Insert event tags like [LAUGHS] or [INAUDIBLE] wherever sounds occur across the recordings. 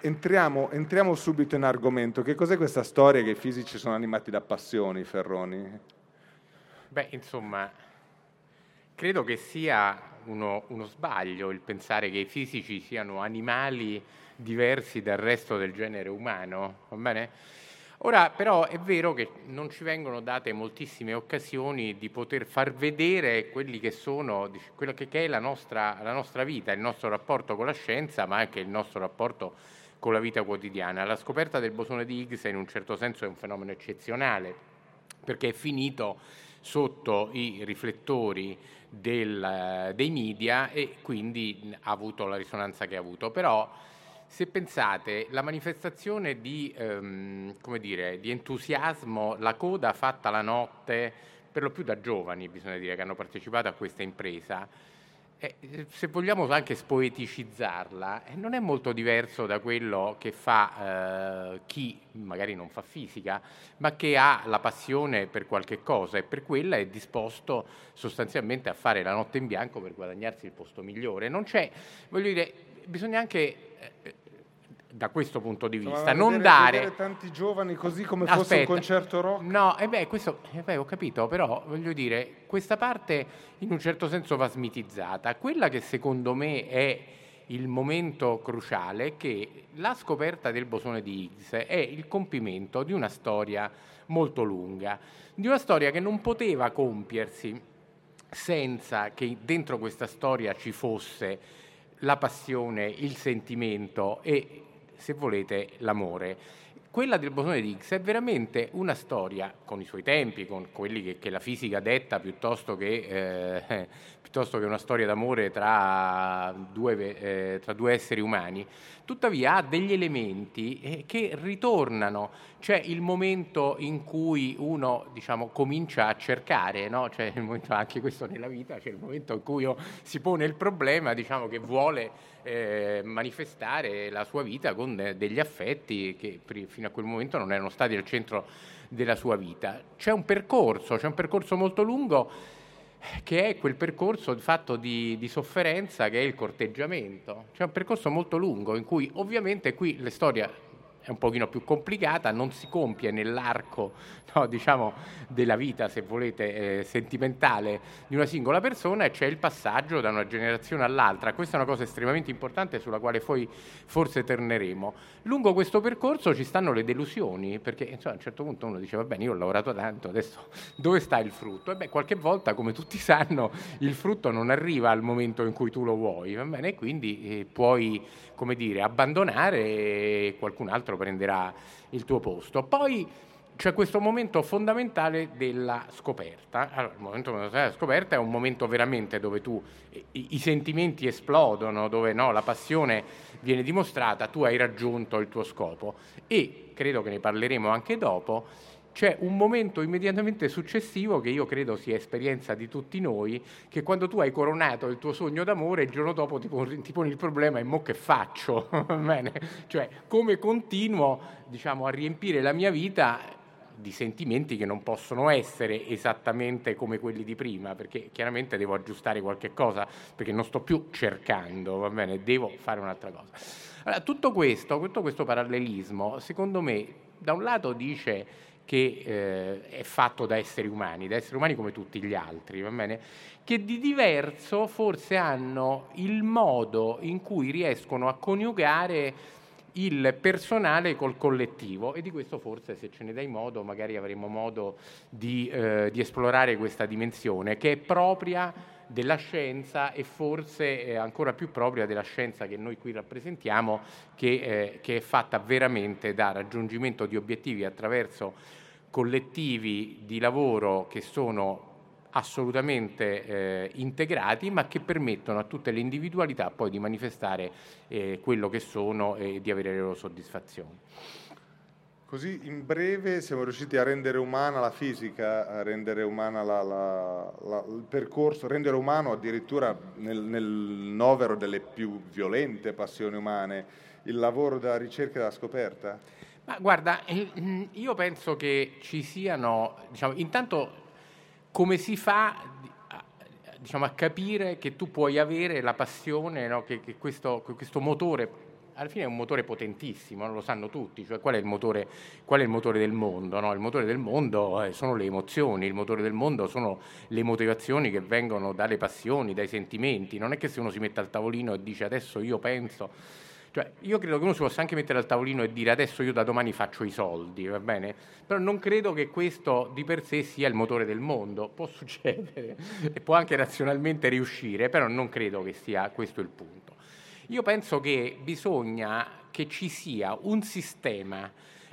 entriamo, entriamo subito in argomento. Che cos'è questa storia che i fisici sono animati da passioni, Ferroni? Beh, insomma, credo che sia uno, uno sbaglio il pensare che i fisici siano animali diversi dal resto del genere umano, va bene? Ora però è vero che non ci vengono date moltissime occasioni di poter far vedere quelli che sono, quello che è la nostra, la nostra vita, il nostro rapporto con la scienza, ma anche il nostro rapporto con la vita quotidiana. La scoperta del bosone di Higgs in un certo senso è un fenomeno eccezionale perché è finito sotto i riflettori del, dei media e quindi ha avuto la risonanza che ha avuto. Però se pensate, la manifestazione di, ehm, dire, di, entusiasmo, la coda fatta la notte, per lo più da giovani, bisogna dire, che hanno partecipato a questa impresa, eh, se vogliamo anche spoeticizzarla, eh, non è molto diverso da quello che fa eh, chi magari non fa fisica, ma che ha la passione per qualche cosa e per quella è disposto sostanzialmente a fare la notte in bianco per guadagnarsi il posto migliore. Non c'è, voglio dire, bisogna anche eh, da questo punto di vista, non dare tanti giovani così come Aspetta, fosse un concerto rock. No, e eh beh, questo eh beh, ho capito, però voglio dire, questa parte in un certo senso va smitizzata. Quella che secondo me è il momento cruciale è che la scoperta del bosone di Higgs è il compimento di una storia molto lunga, di una storia che non poteva compiersi senza che dentro questa storia ci fosse la passione, il sentimento e se volete, l'amore. Quella del bosone di Higgs è veramente una storia con i suoi tempi, con quelli che, che la fisica detta piuttosto che, eh, [LAUGHS] piuttosto che una storia d'amore tra due, eh, tra due esseri umani, tuttavia ha degli elementi eh, che ritornano. C'è il momento in cui uno diciamo, comincia a cercare, no? il momento, anche questo nella vita, c'è il momento in cui si pone il problema diciamo, che vuole eh, manifestare la sua vita con degli affetti che fino a quel momento non erano stati al centro della sua vita. C'è un percorso, c'è un percorso molto lungo che è quel percorso fatto di, di, sofferenza che è il corteggiamento. C'è un percorso molto lungo in cui ovviamente qui la storia è un pochino più complicata, non si compie nell'arco [LAUGHS] no, diciamo, della vita, se volete, eh, sentimentale di una singola persona e c'è il passaggio da una generazione all'altra. Questa è una cosa estremamente importante sulla quale poi forse torneremo. Lungo questo percorso ci stanno le delusioni, perché insomma, a un certo punto uno dice va bene, io ho lavorato tanto, adesso [LAUGHS] dove sta il frutto? E beh, qualche volta, come tutti [LAUGHS] sanno, il frutto non arriva al momento in cui tu lo vuoi, va bene? Quindi eh, puoi, come dire, abbandonare e qualcun altro prenderà il tuo posto. Poi c'è questo momento fondamentale della scoperta. Allora, il momento della scoperta è un momento veramente dove tu, i, i sentimenti esplodono, dove no, la passione viene dimostrata, tu hai raggiunto il tuo scopo e, credo che ne parleremo anche dopo, c'è un momento immediatamente successivo che io credo sia esperienza di tutti noi, che quando tu hai coronato il tuo sogno d'amore, il giorno dopo ti poni, ti poni il problema e mo che faccio? [LAUGHS] Bene? Cioè, come continuo diciamo, a riempire la mia vita di sentimenti che non possono essere esattamente come quelli di prima, perché chiaramente devo aggiustare qualche cosa, perché non sto più cercando, va bene, devo fare un'altra cosa. Allora, tutto questo, tutto questo parallelismo, secondo me, da un lato dice che eh, è fatto da esseri umani, da esseri umani come tutti gli altri, va bene? Che di diverso forse hanno il modo in cui riescono a coniugare il personale col collettivo e di questo forse se ce ne dai modo magari avremo modo di, eh, di esplorare questa dimensione che è propria della scienza e forse ancora più propria della scienza che noi qui rappresentiamo che, eh, che è fatta veramente da raggiungimento di obiettivi attraverso collettivi di lavoro che sono assolutamente eh, integrati, ma che permettono a tutte le individualità poi di manifestare eh, quello che sono e di avere le loro soddisfazioni. Così in breve siamo riusciti a rendere umana la fisica, a rendere umana la, la, la, il percorso, rendere umano addirittura nel, nel novero delle più violente passioni umane il lavoro della ricerca e della scoperta? Ma guarda, eh, io penso che ci siano, diciamo, intanto come si fa diciamo, a capire che tu puoi avere la passione, no? che, che questo, questo, motore alla fine è un motore potentissimo, lo sanno tutti, cioè qual è il motore, è il motore del mondo? No? Il motore del mondo eh, sono le emozioni, il motore del mondo sono le motivazioni che vengono dalle passioni, dai sentimenti, non è che se uno si mette al tavolino e dice adesso io penso cioè, io credo che uno si possa anche mettere al tavolino e dire adesso io da domani faccio i soldi, va bene? Però non credo che questo di per sé sia il motore del mondo. Può succedere [LAUGHS] e può anche razionalmente riuscire, però non credo che sia questo il punto. Io penso che bisogna che ci sia un sistema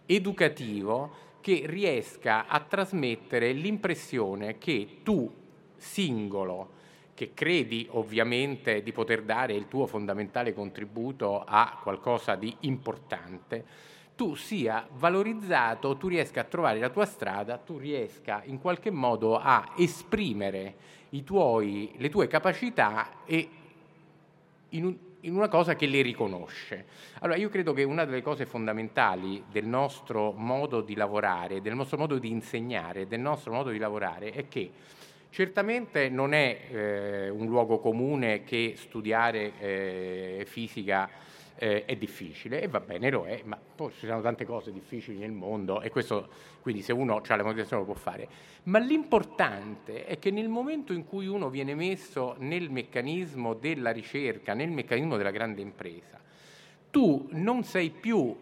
educativo che riesca a trasmettere l'impressione che tu, singolo, che credi ovviamente di poter dare il tuo fondamentale contributo a qualcosa di importante, tu sia valorizzato, tu riesca a trovare la tua strada, tu riesca in qualche modo a esprimere tuoi, le tue capacità e in, un, in una cosa che le riconosce. Allora io credo che una delle cose fondamentali del nostro modo di lavorare, del nostro modo di insegnare, del nostro modo di lavorare è che Certamente non è eh, un luogo comune che studiare eh, fisica eh, è difficile e va bene, lo è, ma poi ci sono tante cose difficili nel mondo e questo, quindi se uno ha la motivazione lo può fare. Ma l'importante è che nel momento in cui uno viene messo nel meccanismo della ricerca, nel meccanismo della grande impresa, tu non sei più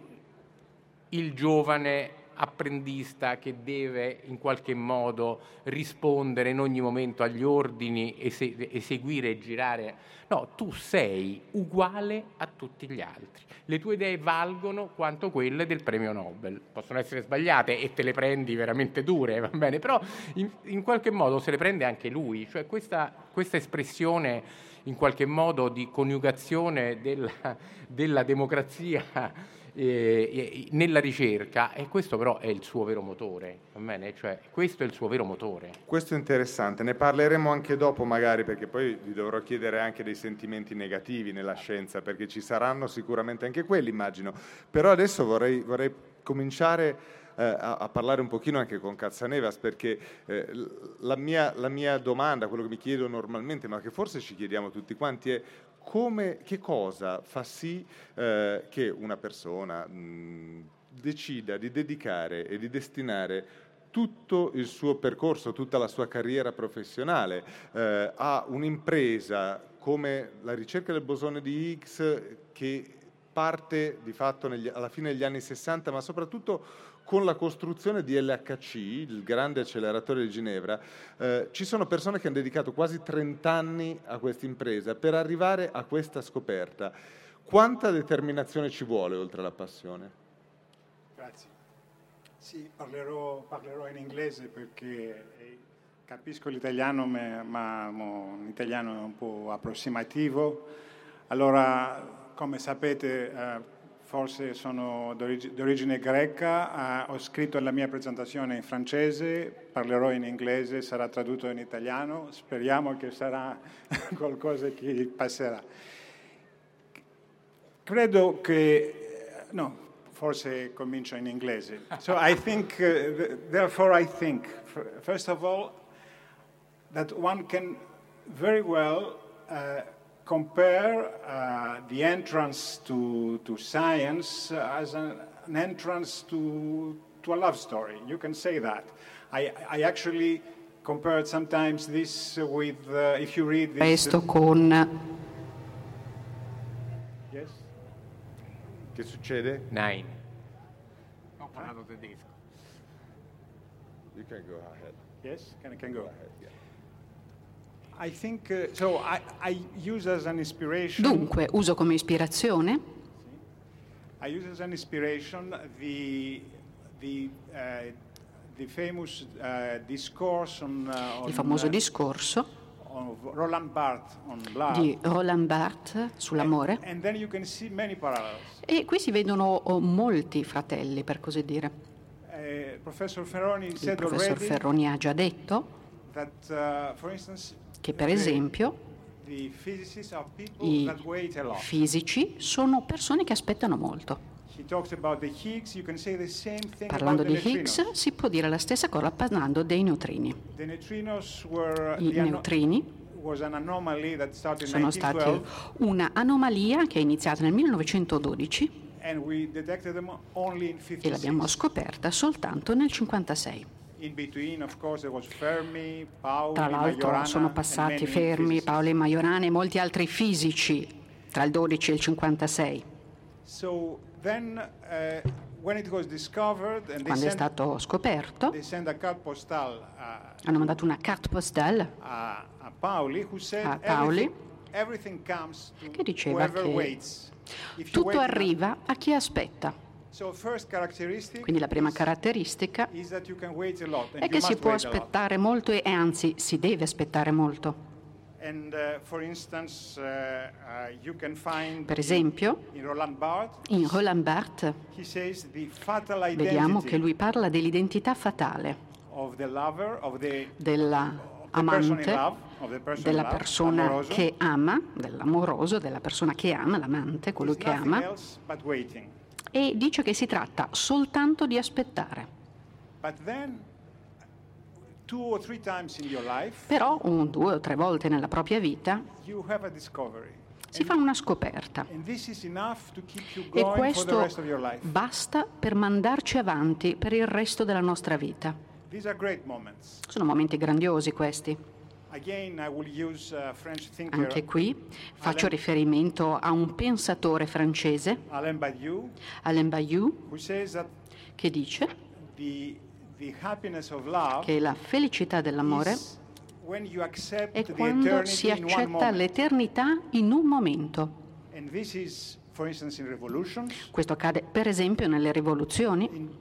il giovane apprendista che deve in qualche modo rispondere in ogni momento agli ordini, eseguire e girare. No, tu sei uguale a tutti gli altri. Le tue idee valgono quanto quelle del premio Nobel. Possono essere sbagliate e te le prendi veramente dure, va bene, però in, in qualche modo se le prende anche lui. Cioè questa, questa espressione in qualche modo di coniugazione della, della democrazia eh, nella ricerca e questo però è il suo vero motore, cioè, questo è il suo vero motore. Questo è interessante, ne parleremo anche dopo magari perché poi vi dovrò chiedere anche dei sentimenti negativi nella scienza perché ci saranno sicuramente anche quelli immagino, però adesso vorrei, vorrei cominciare eh, a, a, parlare un pochino anche con Cazzanevas perché eh, la, mia, la mia domanda, quello che mi chiedo normalmente ma che forse ci chiediamo tutti quanti è come, che cosa fa sì eh, che una persona mh, decida di dedicare e di destinare tutto il suo percorso, tutta la sua carriera professionale eh, a un'impresa come la ricerca del bosone di Higgs che parte di fatto negli, alla fine degli anni 60, ma soprattutto con la costruzione di LHC, il grande acceleratore di Ginevra, eh, ci sono persone che hanno dedicato quasi 30 anni a questa impresa per arrivare a questa scoperta. Quanta determinazione ci vuole oltre alla passione? Grazie. Sì, parlerò, parlerò in inglese perché eh, capisco l'italiano, ma un italiano un po' approssimativo. Allora, come sapete, eh, forse sono d'origine greca, uh, ho scritto la mia presentazione in francese, parlerò in inglese, sarà tradotto in italiano, speriamo che sarà [LAUGHS] qualcosa che passerà. Credo che, no, forse comincio in inglese. So I think, uh, therefore I think, first of all, that one can very well uh, compare uh, the entrance to, to science as an, an entrance to, to a love story. You can say that. I, I actually compared sometimes this with, uh, if you read this... Questo con... Yes? Che succede? Nine. Ho parlato tedesco. You can go ahead. Yes? Can, can go ahead, yeah. Dunque, uso come ispirazione uh, uh, uh, il famoso discorso Roland Barthes di Roland Barthes sull'amore. E qui si vedono oh, molti fratelli, per così dire. Uh, Ferroni il professor Ferroni ha già detto that, uh, for instance, che per esempio i fisici sono persone che aspettano molto. Parlando di Higgs si può dire la stessa cosa parlando dei neutrini. I neutrini sono stati 1912, una anomalia che è iniziata nel 1912 and we detected them only in e l'abbiamo 56. scoperta soltanto nel 1956. Tra l'altro sono passati Fermi. Paolo Majorana e molti altri fisici tra il 12 e il 56. So then, uh, Quando è stato scoperto, uh, hanno mandato una carte postale a, Paoli, che diceva che tutto arriva a chi aspetta. Quindi la prima is, caratteristica è che si può aspettare molto e anzi si deve aspettare molto. Uh, uh, uh, Per esempio, in Roland Barthes, vediamo che lui parla dell'identità fatale the, della persona che ama, dell'amoroso, della persona che ama, l'amante, colui che ama. E dice che si tratta soltanto di aspettare. Però un, due o tre volte nella propria vita si fa una scoperta e questo basta per mandarci avanti per il resto della nostra vita. Sono momenti grandiosi questi. Thinker, Anche qui faccio riferimento a un pensatore francese, Alain Bayou, che dice che la felicità dell'amore è quando si accetta l'eternità in un momento. Questo accade per esempio nelle rivoluzioni,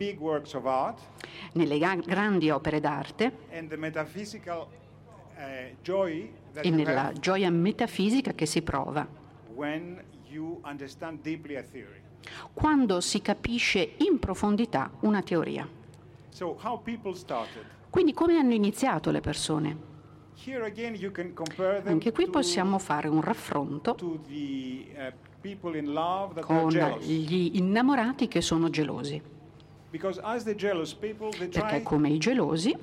nelle grandi opere d'arte e nella gioia metafisica che si prova, quando si capisce in profondità una teoria. Quindi come hanno iniziato le persone? Anche qui possiamo fare un raffronto uh, con gli innamorati che sono gelosi, perché come i gelosi,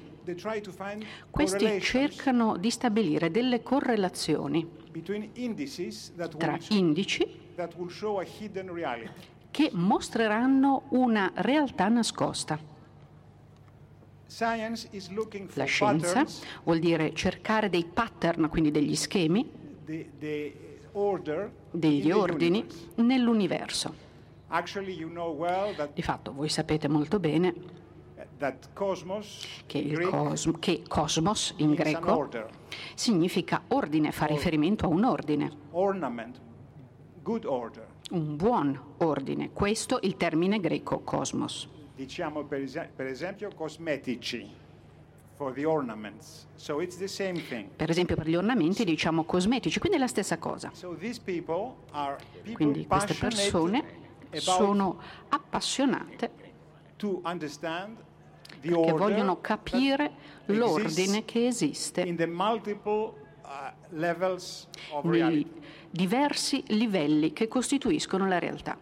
questi cercano di stabilire delle correlazioni tra indici che mostreranno una realtà nascosta. La scienza vuol dire cercare dei pattern, quindi degli schemi, degli ordini nell'universo. Di fatto voi sapete molto bene che, il Greek cos- che cosmos in greco significa ordine, fa riferimento a un ordine, un buon ordine. Questo il termine greco cosmos. Diciamo per, ese- per esempio cosmetici. So. Per esempio per gli ornamenti diciamo cosmetici, quindi è la stessa cosa. So people people Quindi queste persone sono appassionate che vogliono capire l'ordine che esiste uh, nei diversi livelli che costituiscono la realtà.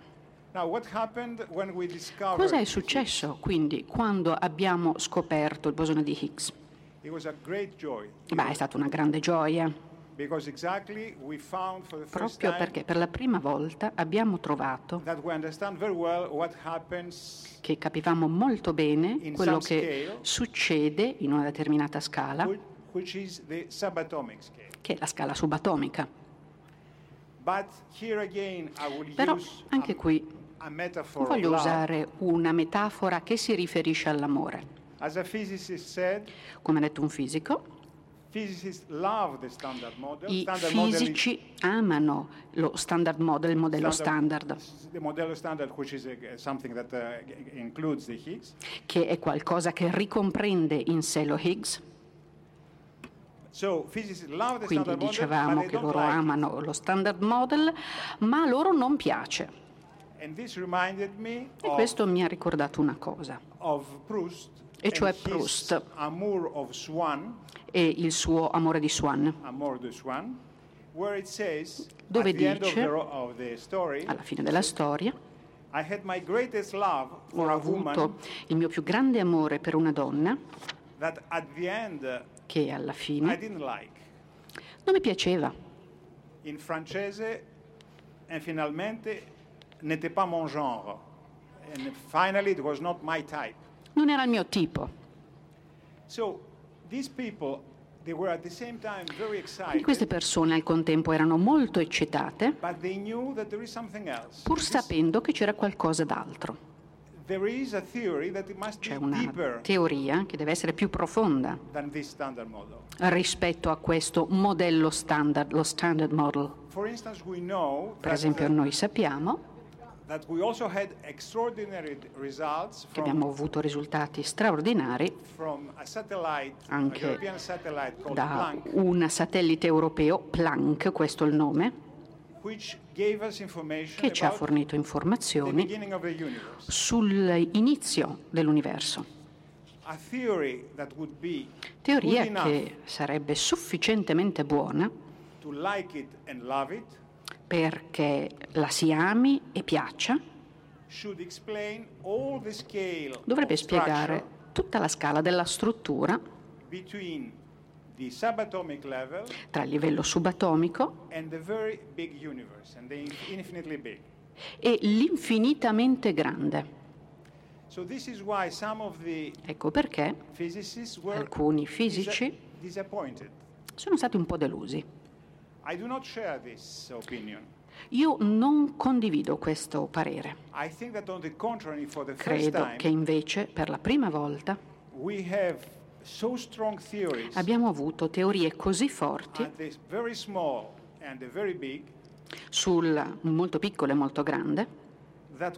Cosa è successo quindi quando abbiamo scoperto il bosone di Higgs? Beh, è stata una grande gioia, proprio perché per la prima volta abbiamo trovato che capivamo molto bene quello che succede in una determinata scala, che è la scala subatomica. Però anche qui voglio usare una metafora che si riferisce all'amore. Come ha detto un fisico, i fisici amano lo standard model, il modello standard, uh, uh, che è qualcosa che ricomprende in sé lo Higgs. Quindi dicevamo che loro amano lo standard model, ma a loro non piace. E questo mi ha ricordato una cosa, of Proust E cioè Proust. Amour of Swann, e il suo amore di Swann. Amour de Swann, where it says Dove dice- Alla fine della storia I had my greatest love for ho avuto il mio più grande amore per una donna that at the end che alla I fine didn't like. Non mi piaceva. In francese, and finalmente, n'était pas mon genre. And finally, it was not my type. Non era il mio tipo. So people, Quindi queste persone al contempo erano molto eccitate, pur sapendo che c'era qualcosa d'altro. C'è una teoria che deve essere più profonda rispetto a questo modello standard, lo standard model. Per esempio noi sappiamo che abbiamo avuto risultati straordinari Anche da un satellite europeo, Planck, questo è il nome, che ci ha fornito informazioni sull'inizio dell'universo. Teoria che sarebbe sufficientemente buona perché la si ami e piaccia, dovrebbe spiegare tutta la scala della struttura tra il livello subatomico e l'infinitamente grande. Ecco perché Alcuni fisici sono stati un po' delusi. Io non condivido questo parere. I think that on the contrary, for the first Credo time, che invece per la prima volta we have so strong theories abbiamo avuto teorie così forti big sul molto piccolo e molto grande da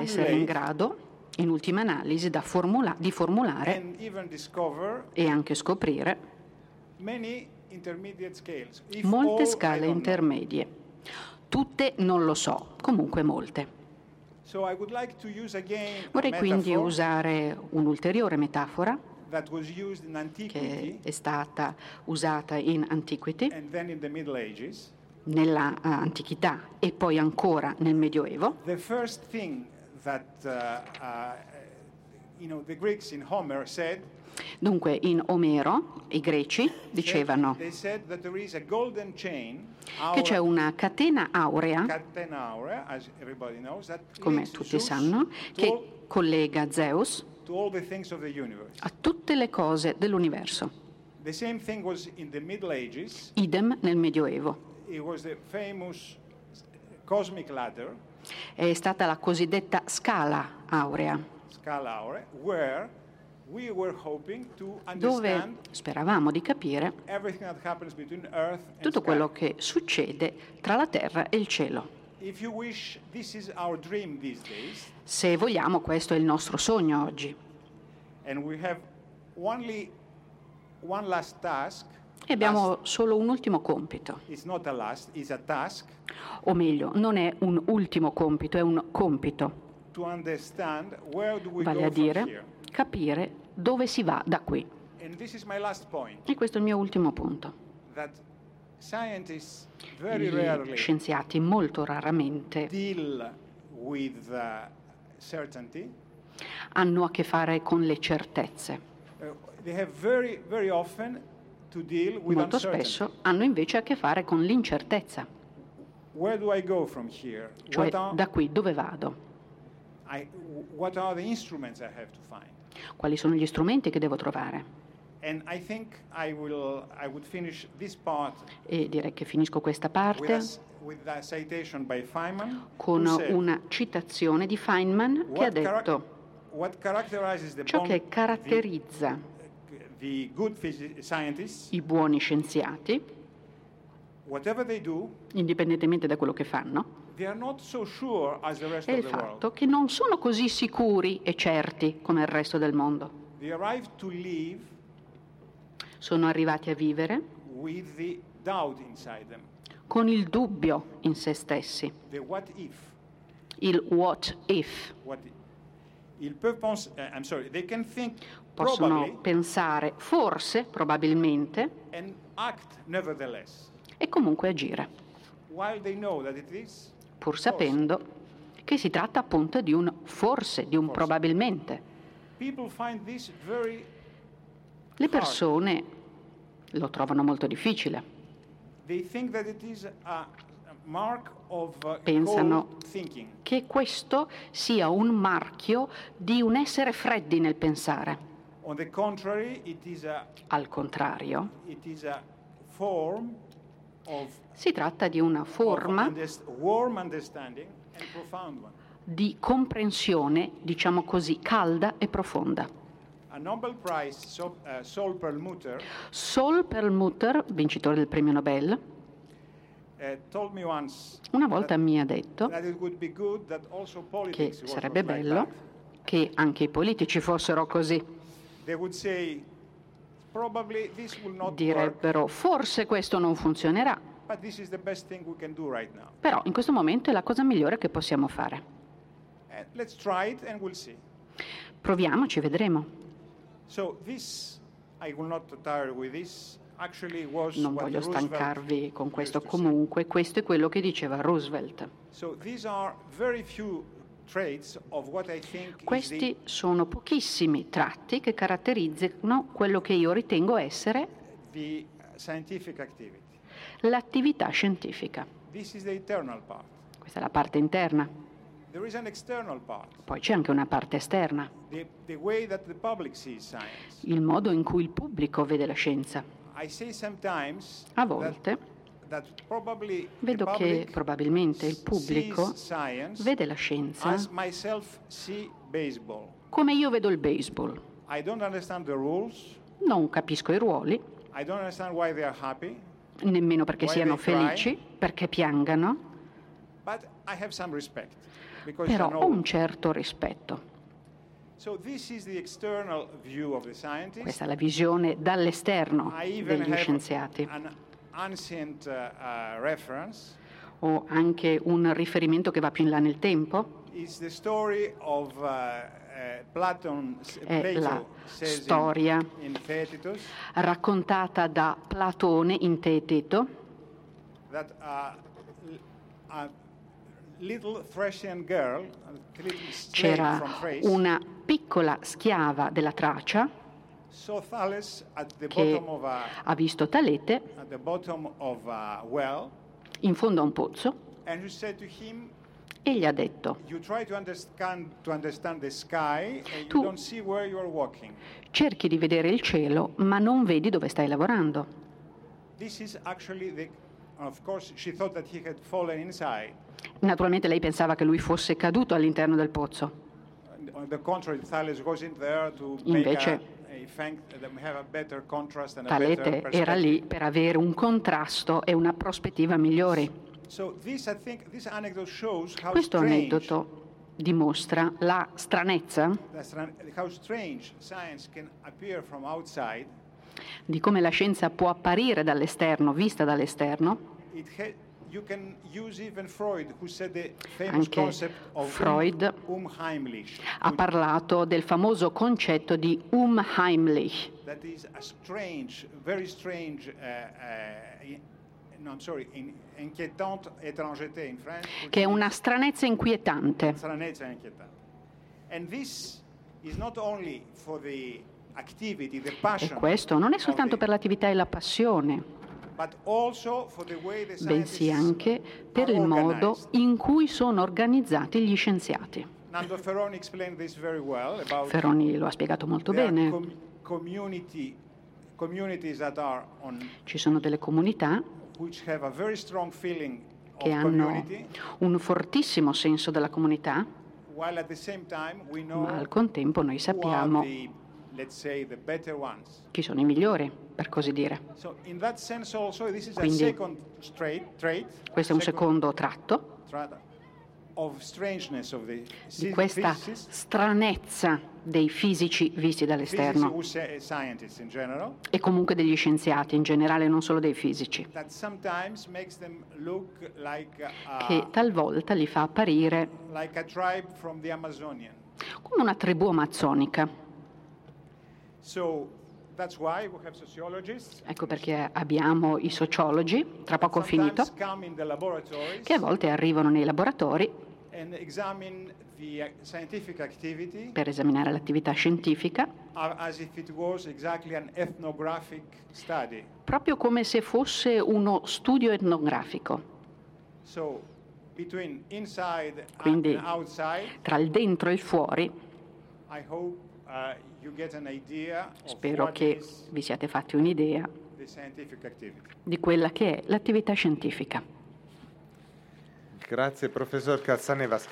essere in grado, in ultima analisi, da formula- di formulare e anche scoprire scales. Molte all, scale intermedie. Tutte non lo so, comunque molte. So like Vorrei quindi usare un'ulteriore metafora che è stata usata in Antiquity, and then in the Middle Ages. nella eh, antichità e poi ancora nel Medioevo. That uh, uh, you know the Greeks in Homer said Dunque in Omero i greci dicevano che c'è una catena aurea, come tutti sanno, che collega Zeus a tutte le cose dell'universo. Idem nel Medioevo. It was the famous cosmic ladder, È stata la cosiddetta scala aurea, Scala Aurea, where we were hoping to dove speravamo di capire tutto quello che succede tra la terra e il cielo. Wish, Se vogliamo, questo è il nostro sogno oggi. and we have only one last task. E abbiamo solo un ultimo compito, last, o meglio, non è un ultimo compito, è un compito, vale a dire capire dove si va da qui. E questo è il mio ultimo punto. Gli scienziati molto raramente uh, hanno a che fare con le certezze. Uh, they have very, very often Molto spesso hanno invece a che fare con l'incertezza, cioè da qui dove vado, quali sono gli strumenti che devo trovare. E direi che finisco questa parte con una citazione di Feynman che ha detto ciò che caratterizza i buoni scienziati, do, indipendentemente da quello che fanno, so sure è il fatto che non sono così sicuri e certi come il resto del mondo. Sono arrivati a vivere con il dubbio in se stessi, what il what if. What if. Ils peuvent penser, uh, I'm sorry, they can think Possono probably pensare forse, probabilmente, e comunque agire, is pur sapendo che si tratta appunto di un forse, di un Forse. probabilmente. Le persone lo trovano molto difficile. Of uh, Pensano che questo sia un marchio di un essere freddi nel pensare. On the contrary, it is a Al contrario, si tratta di una forma di comprensione, diciamo così, calda e profonda. Sol Perlmutter, Saul Perlmutter, vincitore del premio Nobel, once una volta mi ha detto che sarebbe bello che anche i politici fossero così. Direbbero forse questo non funzionerà, right però in questo momento è la cosa migliore che possiamo fare. We'll see. Proviamoci, vedremo. So this, this, Non voglio Roosevelt stancarvi con questo comunque, questo è quello che diceva Roosevelt. So these are very few Questi sono pochissimi tratti che caratterizzano quello che io ritengo essere l'attività scientifica. Questa è la parte interna. Poi c'è anche una parte esterna, il modo in cui il pubblico vede la scienza. A volte vedo che probabilmente il pubblico vede la scienza come io vedo il baseball. Non capisco i ruoli, nemmeno perché siano felici, perché piangano, però ho un certo rispetto. Questa è la visione dall'esterno degli scienziati. An ancient uh, uh, reference. Ho anche un riferimento che va più in là nel tempo, of uh, uh, Platon, È Plato la in- storia in Theaetetus. raccontata da Platone in Teeteto, that l- a little Thracian girl, a c'era una piccola schiava della Tracia saw Thales at the che bottom of a ha visto Talete at the bottom of a well, in fondo a un pozzo e gli ha detto "You try to understand to understand the sky, and Tu- you don't see where you are walking." cerchi di vedere il cielo ma non vedi dove stai lavorando. Naturalmente lei pensava che lui fosse caduto all'interno del pozzo. Invece- Talete era lì per avere un contrasto e una prospettiva how Questo aneddoto dimostra la stranezza di come la scienza può apparire dall'esterno, vista dall'esterno. Freud, Anche Freud um, unheimlich, Ha parlato del famoso concetto di a strange, strange, uh, uh, no, sorry, in, in which che è una stranezza inquietante. stranezza inquietante. And this is not only for the E questo non è soltanto per l'attività e la passione, bensì anche per il modo in cui sono organizzati gli scienziati. Ferroni lo ha spiegato molto bene. Ci sono delle comunità che hanno un fortissimo senso della comunità, ma al contempo noi sappiamo chi sono i migliori, per così dire. Quindi- Questo è un second secondo tratto. di questa stranezza dei fisici visti dall'esterno. E comunque degli scienziati in generale, non solo dei fisici, che talvolta li fa apparire come una tribù amazzonica. So that's why we have sociologists. Ecco perché abbiamo i sociologi, tra poco ho finito, che a volte arrivano nei laboratori uh, per esaminare l'attività scientifica, proprio come se fosse uno studio etnografico. Quindi tra il dentro e il fuori, Uh, spero che vi siate fatti un'idea di quella che è l'attività scientifica. Grazie professor Cazzanevas.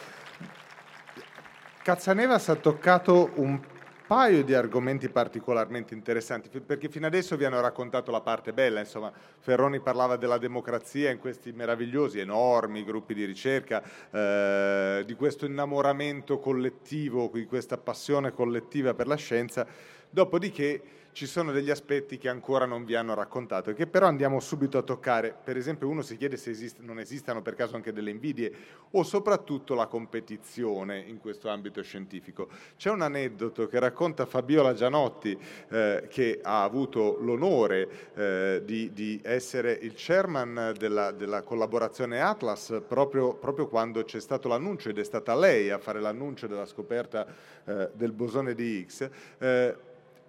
Cazzanevas ha toccato un paio di argomenti particolarmente interessanti, perché fino adesso vi hanno raccontato la parte bella, insomma, Ferroni parlava della democrazia in questi meravigliosi, enormi gruppi di ricerca, eh, di questo innamoramento collettivo, di questa passione collettiva per la scienza, dopodiché ci sono degli aspetti che ancora non vi hanno raccontato e che però andiamo subito a toccare. Per esempio uno si chiede se esist- non esistano per caso anche delle invidie o soprattutto la competizione in questo ambito scientifico. C'è un aneddoto che racconta Fabiola Gianotti eh, che ha avuto l'onore eh, di, di essere il chairman della, della collaborazione Atlas proprio, proprio quando c'è stato l'annuncio ed è stata lei a fare l'annuncio della scoperta eh, del bosone di Higgs.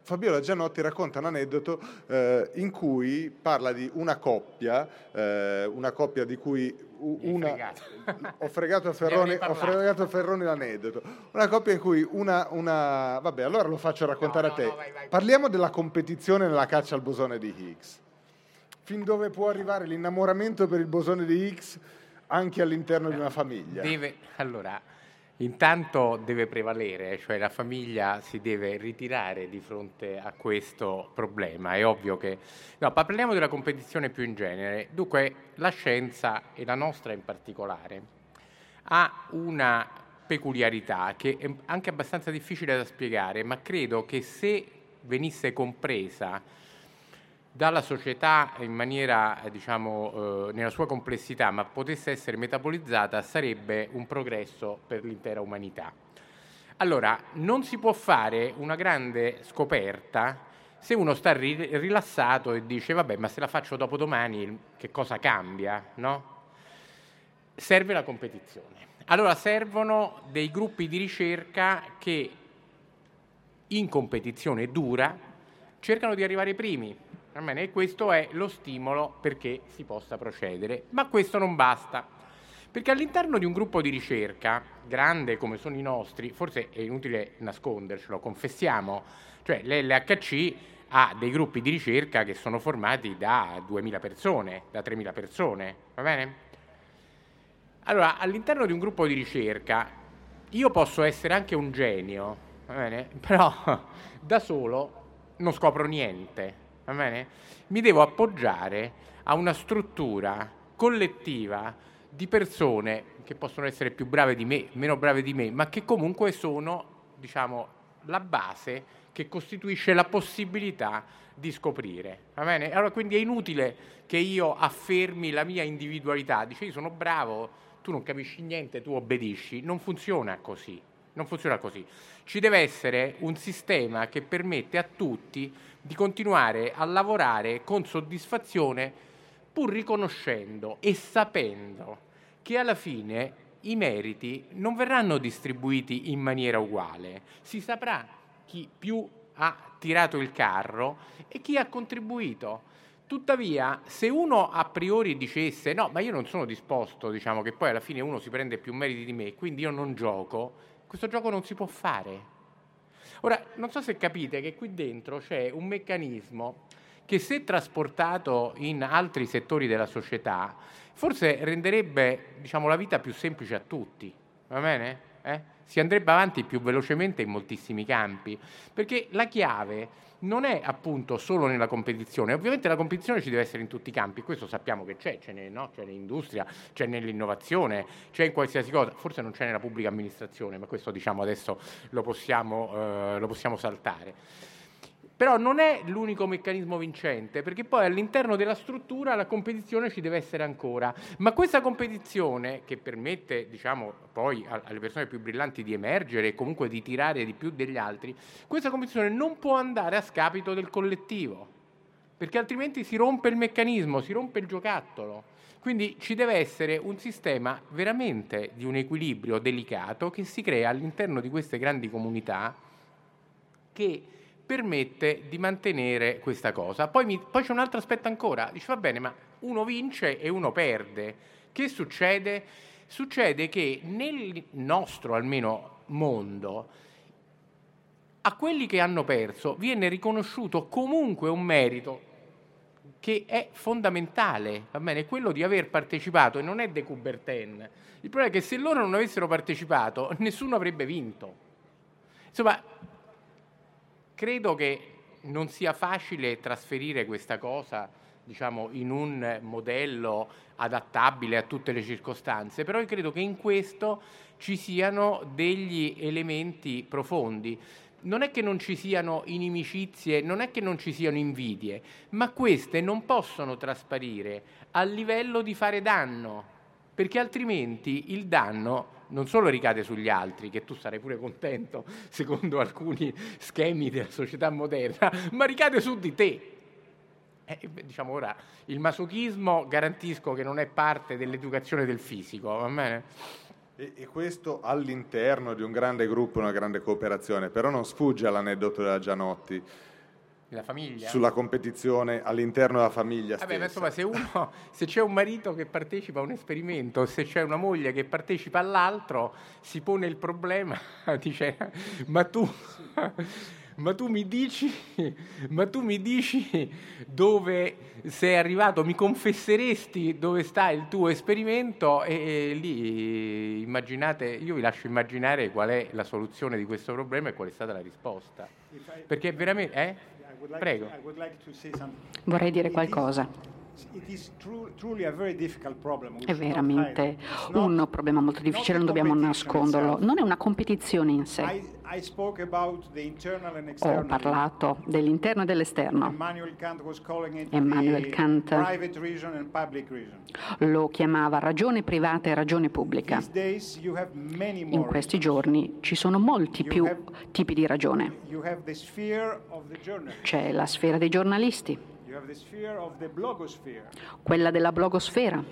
Eh, Fabiola Gianotti racconta un aneddoto eh, in cui parla di una coppia, eh, una coppia di cui una... fregato. [LAUGHS] ho fregato [LAUGHS] Ferroni, ho fregato Ferroni l'aneddoto. Una coppia in cui una, una... Vabbè, allora lo faccio raccontare No, a te. no, vai, vai. Parliamo della competizione nella caccia al bosone di Higgs. Fin dove può arrivare l'innamoramento per il bosone di Higgs anche all'interno di una famiglia? Deve, allora, intanto deve prevalere, cioè la famiglia si deve ritirare di fronte a questo problema. È ovvio che... No, parliamo della competizione più in genere. Dunque, la scienza, e la nostra in particolare, ha una peculiarità che è anche abbastanza difficile da spiegare, ma credo che se venisse compresa dalla società in maniera, eh, diciamo, eh, nella sua complessità, ma potesse essere metabolizzata, sarebbe un progresso per l'intera umanità. Allora, non si può fare una grande scoperta se uno sta ri- rilassato e dice, vabbè, ma se la faccio dopodomani, che cosa cambia, no? Serve la competizione. Allora servono dei gruppi di ricerca che in competizione dura cercano di arrivare primi. E questo è lo stimolo perché si possa procedere. Ma questo non basta. Perché all'interno di un gruppo di ricerca, grande come sono i nostri, forse è inutile nascondercelo, confessiamo, cioè l'LHC ha dei gruppi di ricerca che sono formati da 2.000 persone, da 3.000 persone, va bene? Allora, all'interno di un gruppo di ricerca io posso essere anche un genio, va bene? [LAUGHS] Però da solo non scopro niente, va bene? Mi devo appoggiare a una struttura collettiva di persone che possono essere più brave di me, meno brave di me, ma che comunque sono, diciamo, la base che costituisce la possibilità di scoprire. Va bene? Allora quindi è inutile che io affermi la mia individualità, dice io sono bravo, tu non capisci niente, tu obbedisci. Non funziona così. Non funziona così. Ci deve essere un sistema che permette a tutti di continuare a lavorare con soddisfazione, pur riconoscendo e sapendo che alla fine i meriti non verranno distribuiti in maniera uguale. Si saprà chi più ha tirato il carro e chi ha contribuito. Tuttavia, se uno a priori dicesse no, ma io non sono disposto, diciamo che poi alla fine uno si prende più meriti di me, quindi io non gioco, questo gioco non si può fare. Ora, non so se capite che qui dentro c'è un meccanismo che se trasportato in altri settori della società, forse renderebbe diciamo, la vita più semplice a tutti, va bene? Eh? Si andrebbe avanti più velocemente in moltissimi campi, perché la chiave non è appunto solo nella competizione, ovviamente la competizione ci deve essere in tutti i campi, questo sappiamo che c'è, c'è, nel, no? c'è nell'industria, c'è nell'innovazione, c'è in qualsiasi cosa, forse non c'è nella pubblica amministrazione, ma questo diciamo adesso lo possiamo, eh, lo possiamo saltare. Però non è l'unico meccanismo vincente, perché poi all'interno della struttura la competizione ci deve essere ancora. Ma questa competizione, che permette, diciamo, poi alle persone più brillanti di emergere e comunque di tirare di più degli altri, questa competizione non può andare a scapito del collettivo. perché altrimenti si rompe il meccanismo, si rompe il giocattolo. Quindi ci deve essere un sistema veramente di un equilibrio delicato che si crea all'interno di queste grandi comunità che permette di mantenere questa cosa. Poi, mi, poi c'è un altro aspetto ancora, dice va bene, ma uno vince e uno perde. Che succede? Succede che nel nostro almeno mondo a quelli che hanno perso viene riconosciuto comunque un merito che è fondamentale, va bene? Quello di aver partecipato e non è De Coubertin. Il problema è che se loro non avessero partecipato, nessuno avrebbe vinto. Insomma, credo che non sia facile trasferire questa cosa, diciamo, in un modello adattabile a tutte le circostanze, però io credo che in questo ci siano degli elementi profondi. Non è che non ci siano inimicizie, non è che non ci siano invidie, ma queste non possono trasparire a livello di fare danno, perché altrimenti il danno non solo ricade sugli altri, che tu sarai pure contento [LAUGHS] secondo alcuni schemi della società moderna, ma ricade su di te. Eh, diciamo ora, il masochismo garantisco che non è parte dell'educazione del fisico, va bene? E, e, questo all'interno di un grande gruppo, una grande cooperazione, però non sfugge all'aneddoto della Gianotti. La famiglia? Sulla competizione all'interno della famiglia Vabbè, insomma, se, uno, [LAUGHS] se c'è un marito che partecipa a un esperimento, se c'è una moglie che partecipa all'altro, si pone il problema, [LAUGHS] dice, ma tu [LAUGHS] ma tu mi dici, ma tu mi dici dove sei arrivato, mi confesseresti dove sta il tuo esperimento e, e, lì immaginate, io vi lascio immaginare qual è la soluzione di questo problema e qual è stata la risposta. Perché veramente... Eh? Prego. Vorrei dire qualcosa. È veramente un problema molto difficile, non dobbiamo nasconderlo. Non è una competizione in sé. Ho parlato dell'interno e dell'esterno. Emmanuel Kant lo chiamava ragione privata e ragione pubblica. In questi giorni ci sono molti più tipi di ragione. C'è la sfera dei giornalisti quella della blogosfera,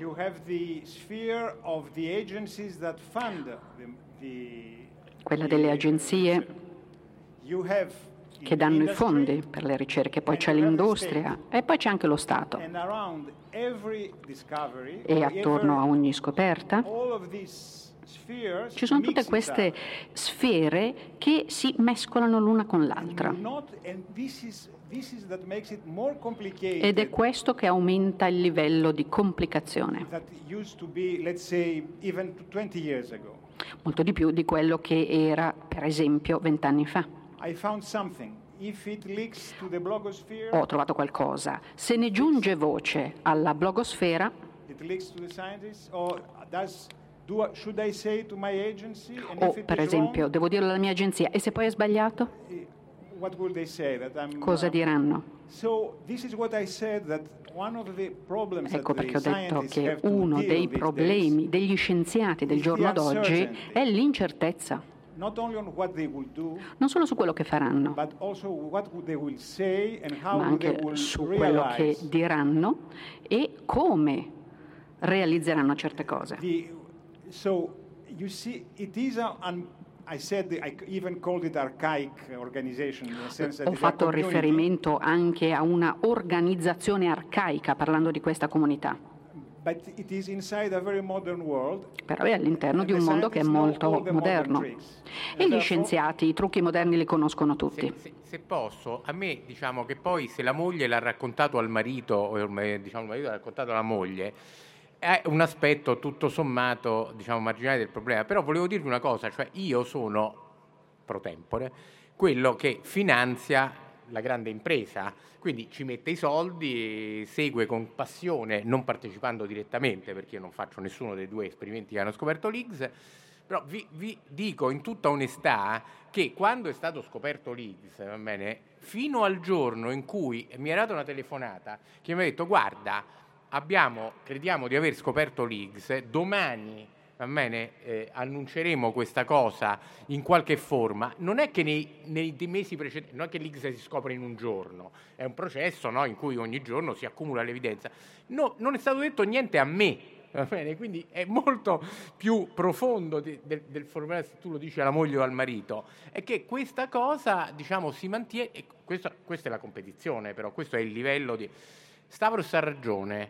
quella delle agenzie che danno i fondi per le ricerche, poi c'è l'industria e poi c'è anche lo Stato. E attorno a ogni scoperta ci sono tutte queste sfere che si mescolano l'una con l'altra. Ed è questo che aumenta il livello di complicazione. Molto di più di quello che era, per esempio, vent'anni fa. Ho trovato qualcosa. Se ne giunge voce alla blogosfera, o per esempio, devo dirlo alla mia agenzia, e se poi è sbagliato? Cosa diranno? Ecco perché ho detto che uno dei problemi degli scienziati del giorno d'oggi è l'incertezza. Non solo su quello che faranno, ma anche su quello che diranno e come realizzeranno certe cose. So, you see, it is an ho fatto riferimento anche a una organizzazione arcaica parlando di questa comunità. Però è all'interno di un mondo che è molto moderno. E gli scienziati i trucchi moderni li conoscono tutti. Se, se, se posso, a me diciamo che poi se la moglie l'ha raccontato al marito, o diciamo, il marito l'ha raccontato alla moglie, è un aspetto tutto sommato diciamo, marginale del problema, però volevo dirvi una cosa, cioè io sono pro tempore quello che finanzia la grande impresa, quindi ci mette i soldi, segue con passione, non partecipando direttamente perché io non faccio nessuno dei due esperimenti che hanno scoperto l'Higgs, però vi, vi dico in tutta onestà che quando è stato scoperto bene, fino al giorno in cui mi è data una telefonata che mi ha detto guarda abbiamo, crediamo di aver scoperto l'Higgs, domani bene, eh, annunceremo questa cosa in qualche forma, non è che nei, nei mesi precedenti, non è che l'X si scopre in un giorno, è un processo no, in cui ogni giorno si accumula l'evidenza. No, non è stato detto niente a me, bene? Quindi è molto più profondo di, del, del formulario, se tu lo dici alla moglie o al marito, è che questa cosa, diciamo, si mantiene, questo, questa è la competizione però, questo è il livello di... Stavros ha ragione,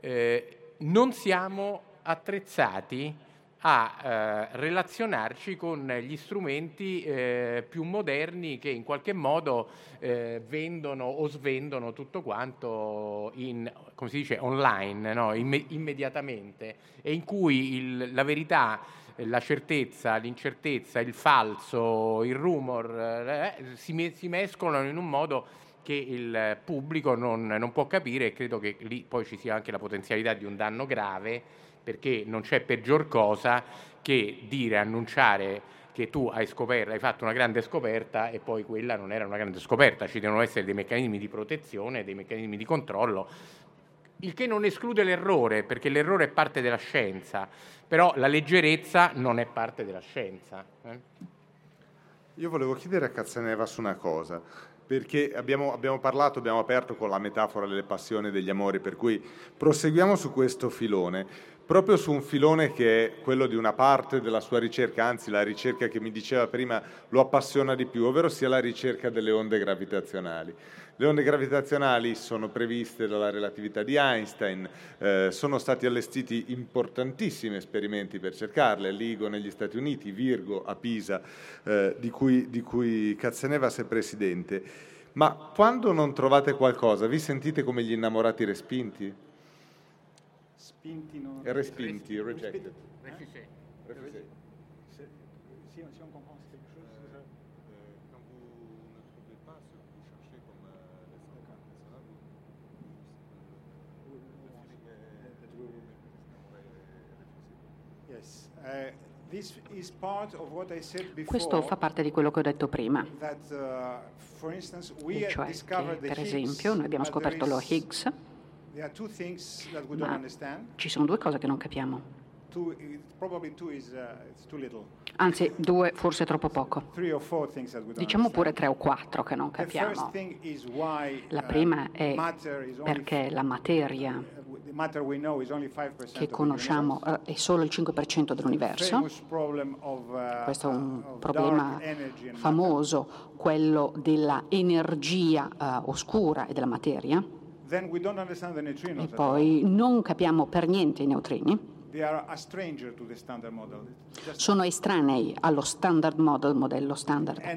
eh, non siamo attrezzati a eh, relazionarci con gli strumenti eh, più moderni che in qualche modo eh, vendono o svendono tutto quanto in, come si dice, online, no? Imme- immediatamente, e in cui il, la verità, la certezza, l'incertezza, il falso, il rumor eh, si, me- si mescolano in un modo che il pubblico non, non può capire e credo che lì poi ci sia anche la potenzialità di un danno grave perché non c'è peggior cosa che dire, annunciare che tu hai, scoperto, hai fatto una grande scoperta e poi quella non era una grande scoperta, ci devono essere dei meccanismi di protezione, dei meccanismi di controllo, il che non esclude l'errore, perché l'errore è parte della scienza, però la leggerezza non è parte della scienza. Eh? Io volevo chiedere a Cazzaneva su una cosa perché abbiamo, abbiamo, parlato, abbiamo aperto con la metafora delle passioni e degli amori, per cui proseguiamo su questo filone, proprio su un filone che è quello di una parte della sua ricerca, anzi la ricerca che mi diceva prima lo appassiona di più, ovvero sia la ricerca delle onde gravitazionali. Le onde gravitazionali sono previste dalla relatività di Einstein, eh, sono stati allestiti importantissimi esperimenti per cercarle, LIGO negli Stati Uniti, Virgo a Pisa, eh, di, cui, di cui Cazzenevas è presidente. Ma quando non trovate qualcosa, vi sentite come gli innamorati respinti? Spinti, no? Respinti, rejected. Refusé. Si, si on comprend quelque chose, c'est ça Quand vous ne trouvez pas ce que vous cherchez comme Yes. Uh, this is part of what I before. Questo fa parte di quello che ho detto prima. Uh, E cioè che, per esempio, noi abbiamo scoperto lo Higgs, ma ci sono due cose che non capiamo. Two, it- probably two is uh. Anzi, due forse troppo poco. Diciamo pure tre o quattro che non capiamo. La uh, prima è perché la materia the matter we know is only 5% che conosciamo eh, è solo il 5% dell'universo. Of, uh, Questo è un problema famoso, quello della energia eh, oscura e della materia. E poi non capiamo per niente i neutrini. They are a stranger to the standard model. Just- Sono estranei allo standard model, modello standard. E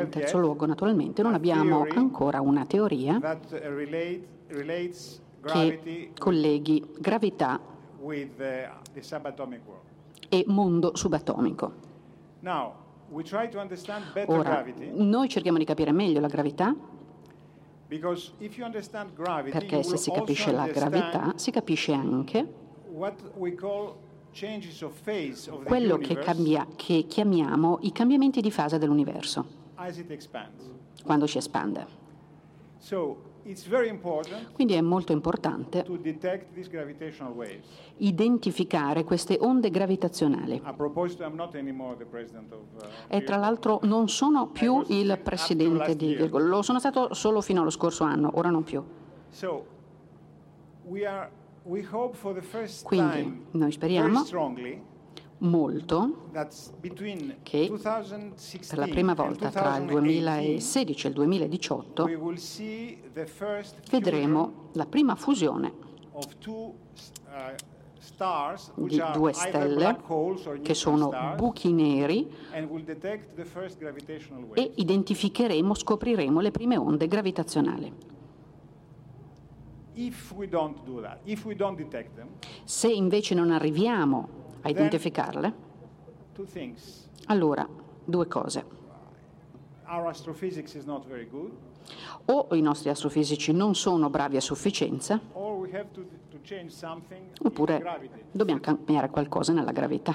in terzo luogo, naturalmente, non abbiamo ancora una teoria uh, che colleghi gravità uh, e mondo subatomico. Ora, noi cerchiamo di capire meglio la gravità perché se si capisce la gravità si capisce anche quello che, cambia- che chiamiamo i cambiamenti di fase dell'universo quando si espande. Quindi è molto importante identificare queste onde gravitazionali. Uh, E tra l'altro non sono più il presidente di. Virgo, lo sono stato solo fino allo scorso anno, ora non più. Quindi noi speriamo molto che 2016 per la prima volta tra il 2018, 2016 e il 2018 we will see the first vedremo la prima fusione uh, di due stelle che sono buchi neri e identificheremo, scopriremo le prime onde gravitazionali. If we don't do that, if we don't detect them, Se invece non arriviamo a identificarle, allora due cose. Our astrophysics is not very good, O i nostri astrofisici non sono bravi a sufficienza, to, to oppure dobbiamo cambiare qualcosa nella gravità.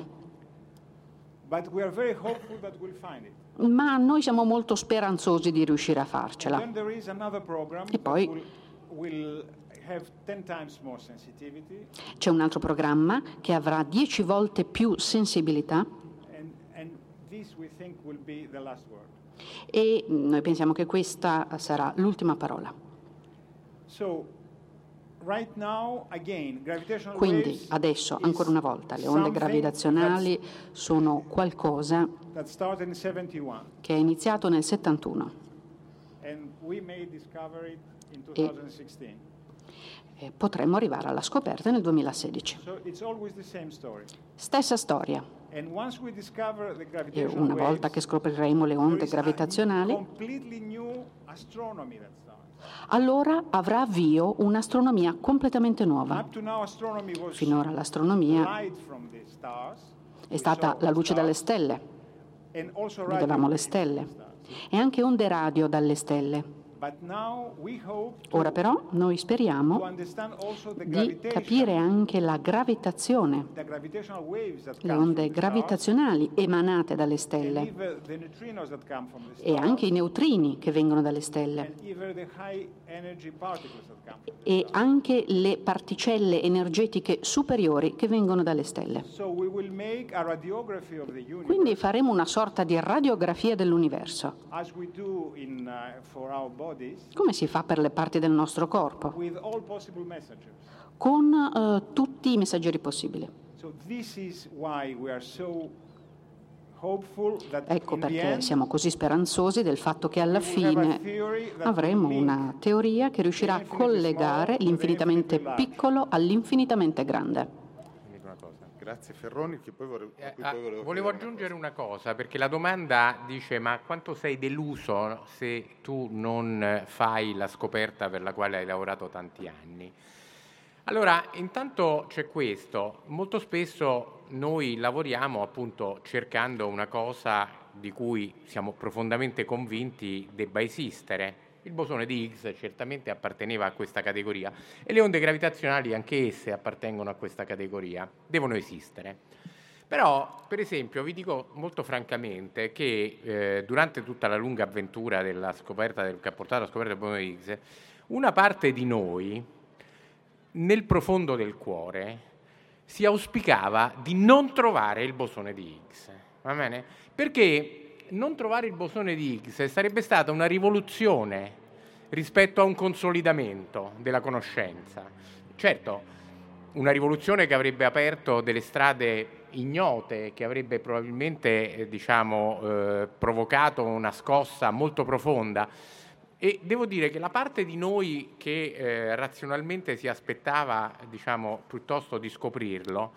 We'll. Ma noi siamo molto speranzosi di riuscire a farcela. E poi- that will, will C'è un altro programma che avrà 10 volte più sensibilità. E noi pensiamo che questa sarà l'ultima parola. Quindi adesso, ancora una volta, le onde gravitazionali sono qualcosa che è iniziato nel 71 e potremmo arrivare alla scoperta nel 2016. Stessa storia. E una volta che scopriremo le onde gravitazionali, allora avrà avvio un'astronomia completamente nuova. Finora l'astronomia è stata la luce dalle stelle, vedevamo le stelle, e anche onde radio dalle stelle. Ora però noi speriamo di capire anche la gravitazione, le onde gravitazionali emanate dalle stelle e anche i neutrini che vengono dalle stelle e anche le particelle energetiche superiori che vengono dalle stelle. Quindi faremo una sorta di radiografia dell'universo, come si fa per le parti del nostro corpo, con uh, tutti i messaggeri possibili. Ecco perché siamo così speranzosi del fatto che alla fine avremo una teoria che riuscirà a collegare l'infinitamente piccolo all'infinitamente grande. Grazie Ferroni, che poi volevo, eh, ah, volevo, volevo aggiungere una cosa, perché la domanda dice ma quanto sei deluso se tu non fai la scoperta per la quale hai lavorato tanti anni? Allora, intanto c'è questo, molto spesso noi lavoriamo appunto cercando una cosa di cui siamo profondamente convinti debba esistere. Il bosone di Higgs certamente apparteneva a questa categoria e le onde gravitazionali anche esse appartengono a questa categoria, devono esistere. Però, per esempio, vi dico molto francamente che eh, durante tutta la lunga avventura della scoperta del, che ha portato alla scoperta del bosone di Higgs, una parte di noi, nel profondo del cuore si auspicava di non trovare il bosone di Higgs. Va bene? Perché non trovare il bosone di Higgs sarebbe stata una rivoluzione rispetto a un consolidamento della conoscenza. Certo, una rivoluzione che avrebbe aperto delle strade ignote, che avrebbe probabilmente eh, diciamo, eh, provocato una scossa molto profonda e devo dire che la parte di noi che eh, razionalmente si aspettava, diciamo, piuttosto di scoprirlo,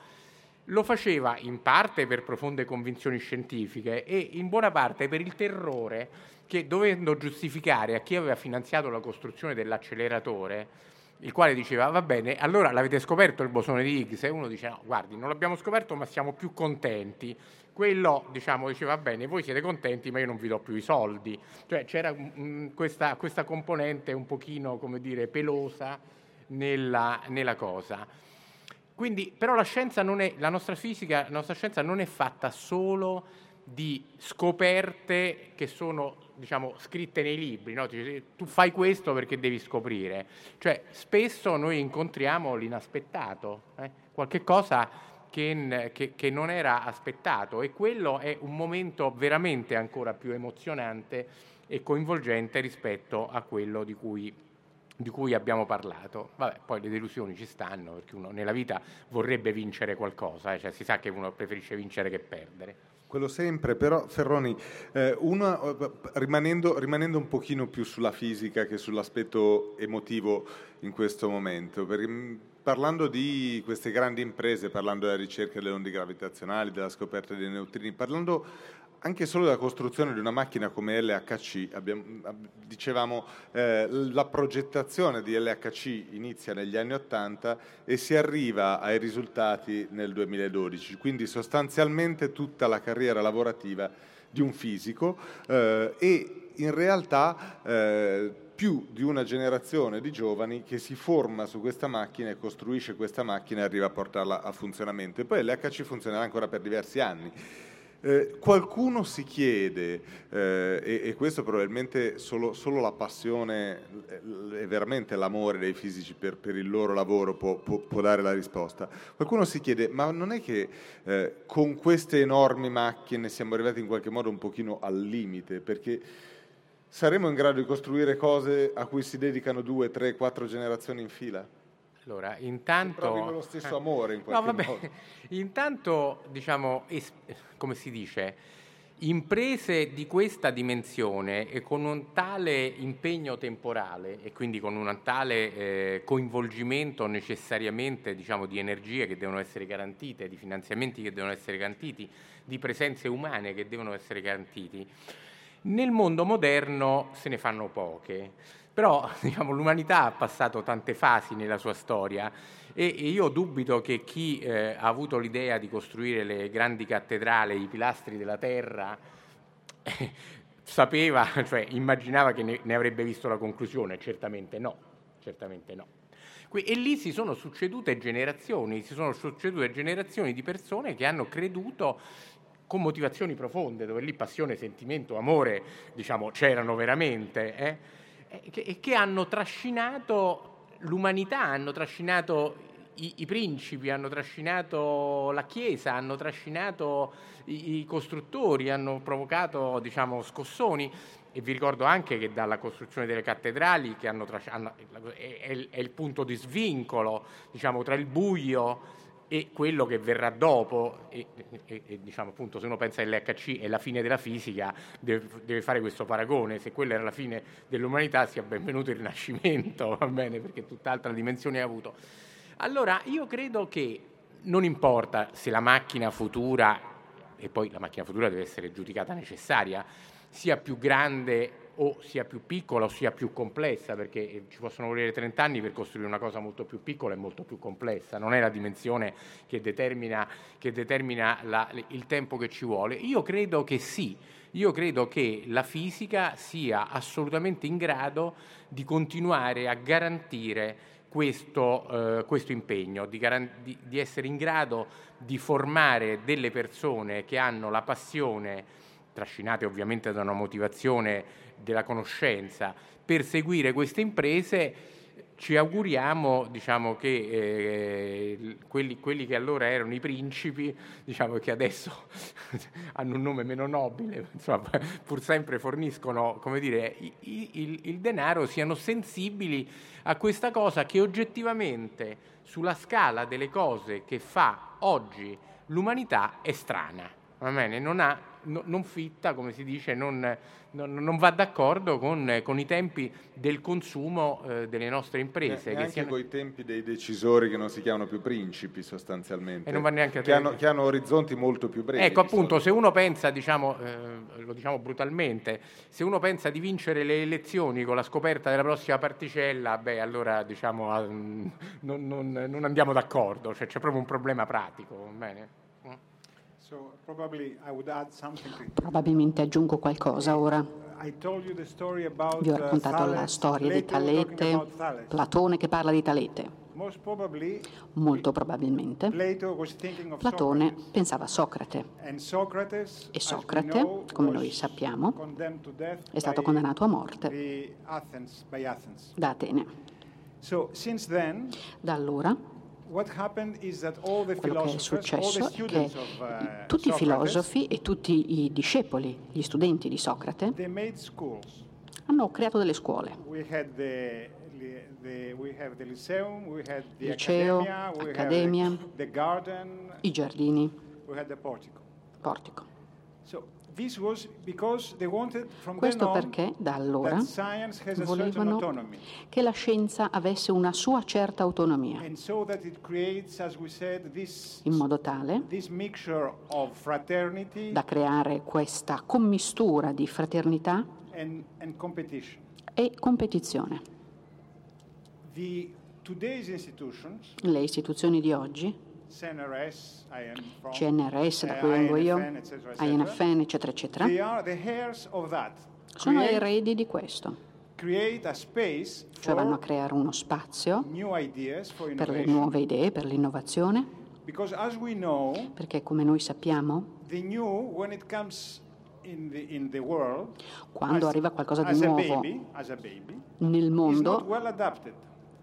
lo faceva in parte per profonde convinzioni scientifiche e in buona parte per il terrore che dovendo giustificare a chi aveva finanziato la costruzione dell'acceleratore, il quale diceva va bene, allora l'avete scoperto il bosone di Higgs e uno dice no, guardi, non l'abbiamo scoperto ma siamo più contenti quello diciamo, diceva bene, voi siete contenti ma io non vi do più i soldi. Cioè c'era mh, questa, questa, componente un pochino, come dire, pelosa nella, nella cosa. Quindi, però la è, la nostra fisica, la nostra scienza non è fatta solo di scoperte che sono diciamo, scritte nei libri, no? tu fai questo perché devi scoprire. Cioè, spesso noi incontriamo l'inaspettato, eh? qualche cosa che, che, che, non era aspettato e quello è un momento veramente ancora più emozionante e coinvolgente rispetto a quello di cui, di cui abbiamo parlato. Vabbè, poi le delusioni ci stanno perché uno nella vita vorrebbe vincere qualcosa, eh? cioè si sa che uno preferisce vincere che perdere. Quello sempre, però Ferroni, eh, uno, rimanendo, rimanendo, un pochino più sulla fisica che sull'aspetto emotivo in questo momento, perché Parlando di queste grandi imprese, parlando della ricerca delle onde gravitazionali, della scoperta dei neutrini, parlando anche solo della costruzione di una macchina come LHC, abbiamo, dicevamo eh, la progettazione di LHC inizia negli anni 80 e si arriva ai risultati nel 2012, quindi sostanzialmente tutta la carriera lavorativa di un fisico eh, e in realtà eh, più di una generazione di giovani che si forma su questa macchina e costruisce questa macchina e arriva a portarla a funzionamento. E poi l'HC funzionerà ancora per diversi anni. Eh, qualcuno si chiede, eh, e, e, questo probabilmente solo, solo, la passione e veramente l'amore dei fisici per, per il loro lavoro può, può, può, dare la risposta, qualcuno si chiede, ma non è che eh, con queste enormi macchine siamo arrivati in qualche modo un pochino al limite? Perché saremo in grado di costruire cose a cui si dedicano due, tre, quattro generazioni in fila? Allora, intanto... lo stesso [LAUGHS] amore in qualche no, vabbè, modo. [LAUGHS] Intanto, diciamo, es- come si dice, imprese di questa dimensione e con un tale impegno temporale e quindi con un tale eh, coinvolgimento necessariamente diciamo, di energie che devono essere garantite, di finanziamenti che devono essere garantiti, di presenze umane che devono essere garantiti, nel mondo moderno se ne fanno poche. Però [LAUGHS] diciamo, l'umanità ha passato tante fasi nella sua storia e, io dubito che chi eh, ha avuto l'idea di costruire le grandi cattedrali, i pilastri della terra, eh, [LAUGHS] sapeva, [LAUGHS] cioè immaginava che ne, ne, avrebbe visto la conclusione, certamente no, certamente no. E lì si sono succedute generazioni, si sono succedute generazioni di persone che hanno creduto con motivazioni profonde, dove lì passione, sentimento, amore, diciamo, c'erano veramente. Eh? E che, hanno trascinato l'umanità, hanno trascinato i, i, principi, hanno trascinato la Chiesa, hanno trascinato i, i costruttori, hanno provocato diciamo, scossoni. E vi ricordo anche che dalla costruzione delle cattedrali, che hanno, hanno, è, è, il punto di svincolo diciamo, tra il buio e quello che verrà dopo, e, e, e, diciamo appunto se uno pensa che l'HC è la fine della fisica, deve, deve, fare questo paragone, se quella era la fine dell'umanità sia benvenuto il Rinascimento, va bene, perché tutt'altra dimensione ha avuto. Allora io credo che non importa se la macchina futura, e poi la macchina futura deve essere giudicata necessaria, sia più grande o sia più piccola o sia più complessa, perché eh, ci possono volere 30 anni per costruire una cosa molto più piccola e molto più complessa, non è la dimensione che determina, che determina la, il tempo che ci vuole. Io credo che sì, io credo che la fisica sia assolutamente in grado di continuare a garantire questo, eh, questo impegno, di, di, di essere in grado di formare delle persone che hanno la passione trascinate ovviamente da una motivazione della conoscenza per seguire queste imprese ci auguriamo diciamo, che eh, quelli, quelli, che allora erano i principi, diciamo, che adesso [LAUGHS] hanno un nome meno nobile, [LAUGHS] insomma, pur sempre forniscono dire, il, il, il denaro, siano sensibili a questa cosa che oggettivamente sulla scala delle cose che fa oggi l'umanità è strana, va bene? Non ha no, non fitta, come si dice, non, non, non va d'accordo con, con, i tempi del consumo eh, delle nostre imprese. E, che anche siano... con i tempi dei decisori che non si chiamano più principi sostanzialmente, e non va neanche a che, hanno, che hanno orizzonti molto più brevi. Ecco appunto, se uno pensa, diciamo, eh, lo diciamo brutalmente, se uno pensa di vincere le elezioni con la scoperta della prossima particella, beh allora diciamo, non, non, andiamo d'accordo, cioè, c'è proprio un problema pratico. Bene? Probabilmente aggiungo qualcosa ora. Vi ho raccontato la storia di Talete, Platone che parla di Talete. Molto probabilmente. Platone pensava a Socrate. E Socrate, come noi sappiamo, è stato condannato a morte. da Atene. Da allora quello che è successo è che uh, tutti i filosofi e tutti i discepoli, gli studenti di Socrate, hanno creato delle scuole. Liceo, accademia, i giardini, portico. Questo perché da allora volevano che la scienza avesse una sua certa autonomia, in modo tale da creare questa commistura di fraternità e competizione. Le istituzioni di oggi CNRS, da cui vengo io, INFN, eccetera, eccetera, sono eredi di questo. Cioè vanno a creare uno spazio per le nuove idee, per l'innovazione. Perché come noi sappiamo, quando arriva qualcosa di nuovo nel mondo,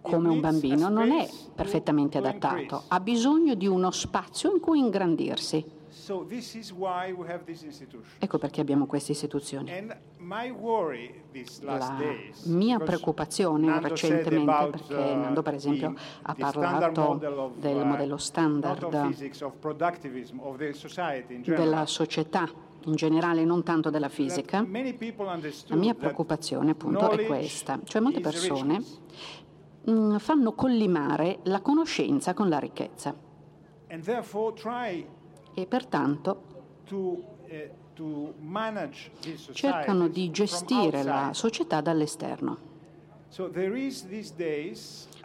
come un bambino non è perfettamente adattato, ha bisogno di uno spazio in cui ingrandirsi. Ecco perché abbiamo queste istituzioni. La mia preoccupazione recentemente, perché uh, Nando per esempio ha parlato del uh, modello standard della società in generale, non tanto della fisica, la mia preoccupazione appunto è questa, cioè molte persone mm, fanno collimare la conoscenza con la ricchezza e pertanto eh, cercano di gestire la società dall'esterno.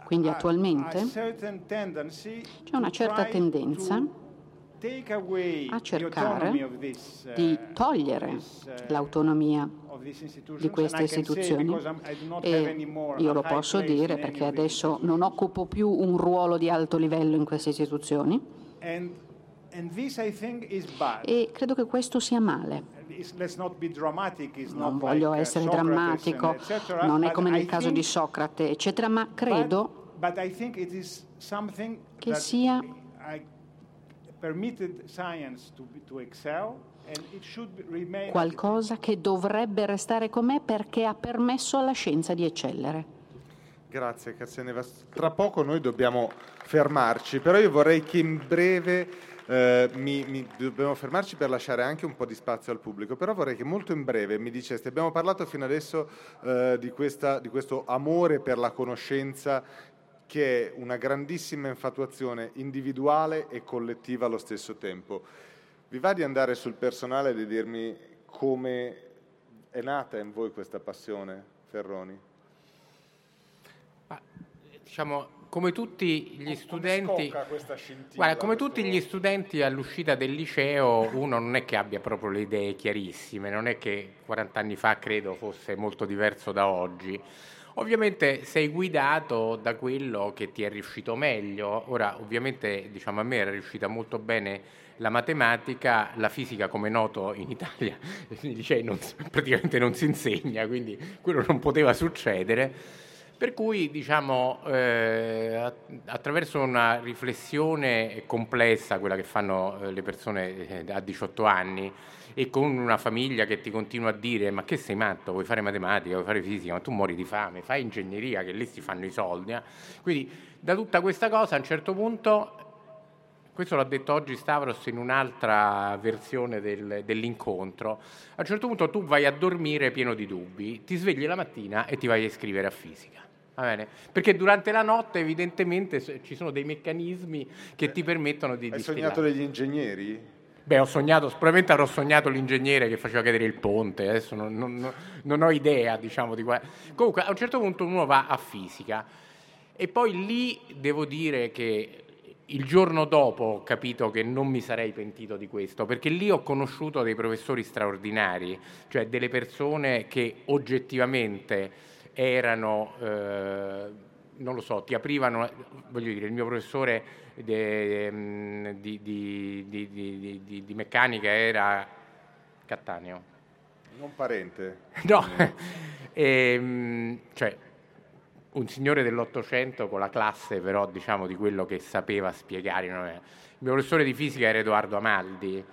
Quindi attualmente c'è una certa tendenza a cercare di uh, togliere uh, l'autonomia di queste istituzioni. e io lo posso dire perché adesso non occupo più un ruolo di alto livello in queste istituzioni. E credo che questo sia male. Non voglio uh, essere drammatico, non è come nel caso di Socrate, eccetera, ma credo che sia qualcosa che dovrebbe restare com'è perché ha permesso alla scienza di eccellere. Grazie Cassianeva. Tra poco noi dobbiamo fermarci, però io vorrei che in breve eh, mi, mi, dobbiamo fermarci per lasciare anche un po' di spazio al pubblico, però vorrei che molto in breve mi diceste, abbiamo parlato fino adesso eh, di, questa, di questo amore per la conoscenza che è una grandissima infatuazione individuale e collettiva allo stesso tempo. Vi va di andare sul personale e di dirmi come è nata in voi questa passione, Ferroni? Ma, diciamo, come tutti gli studenti, guarda, come tutti gli studenti all'uscita del liceo, uno non è che abbia proprio le idee chiarissime, non è che 40 anni fa credo fosse molto diverso da oggi. Ovviamente sei guidato da quello che ti è riuscito meglio. Ora, ovviamente, diciamo, a me era riuscita molto bene la matematica, la fisica, come noto in Italia, [LAUGHS] licei non, praticamente non si insegna, quindi quello non poteva succedere. Per cui, diciamo, eh, attraverso una riflessione complessa, quella che fanno eh, le persone eh, a 18 anni, e con una famiglia che ti continua a dire ma che sei matto, vuoi fare matematica, vuoi fare fisica, ma tu muori di fame, fai ingegneria che lì si fanno i soldi. Eh? Quindi da tutta questa cosa a un certo punto, questo l'ha detto oggi Stavros in un'altra versione del, dell'incontro, a un certo punto tu vai a dormire pieno di dubbi, ti svegli la mattina e ti vai a iscrivere a fisica. Perché durante la notte evidentemente ci sono dei meccanismi che ti permettono di... Hai distillare. sognato degli ingegneri? Beh, ho sognato, probabilmente avrò sognato l'ingegnere che faceva cadere il ponte, adesso non, non, non ho idea, diciamo, di qua. Comunque, a un certo punto uno va a fisica e poi lì devo dire che il giorno dopo ho capito che non mi sarei pentito di questo, perché lì ho conosciuto dei professori straordinari, cioè delle persone che oggettivamente erano, eh, non lo so, ti aprivano, voglio dire, il mio professore de, di, di, di, di, meccanica era Cattaneo. Non parente. [LAUGHS] No, e, ehm, cioè un signore dell'Ottocento con la classe però diciamo di quello che sapeva spiegare. Il mio professore di fisica era Edoardo Amaldi,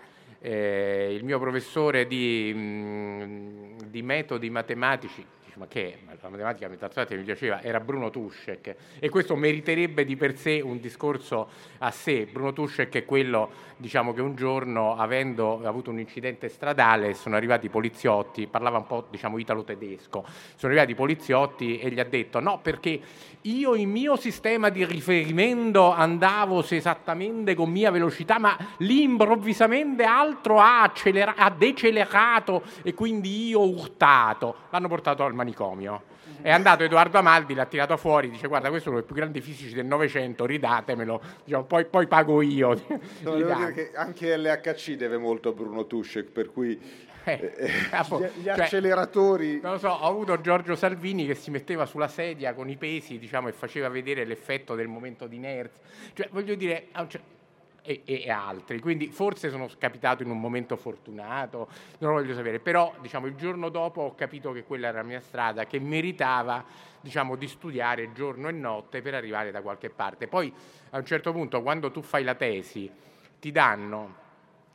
eh, il mio professore di, mh, di metodi matematici ma che la matematica metazzatia mi piaceva, era Bruno Tuschek e questo meriterebbe di per sé un discorso a sé. Bruno Tuschek è quello diciamo che un giorno avendo avuto un incidente stradale sono arrivati i poliziotti, parlava un po' diciamo italo-tedesco, sono arrivati i poliziotti e gli ha detto no perché io il mio sistema di riferimento andavo esattamente con mia velocità ma lì improvvisamente altro ha, accelera- ha decelerato e quindi io ho urtato. L'hanno portato al manicomio. È andato Edoardo Amaldi, l'ha tirato fuori, dice guarda questo è uno dei più grandi fisici del Novecento, ridatemelo, diciamo, poi, poi, pago io. No, [LAUGHS] anche LHC deve molto a Bruno Tuschek, per cui eh, eh, [LAUGHS] gli, gli cioè, acceleratori... Non lo so, ho avuto Giorgio Salvini che si metteva sulla sedia con i pesi diciamo, e faceva vedere l'effetto del momento di inerzia. Cioè, voglio dire, e, e, altri. Quindi forse sono capitato in un momento fortunato, non lo voglio sapere, però diciamo, il giorno dopo ho capito che quella era la mia strada, che meritava diciamo, di studiare giorno e notte per arrivare da qualche parte. Poi a un certo punto quando tu fai la tesi ti danno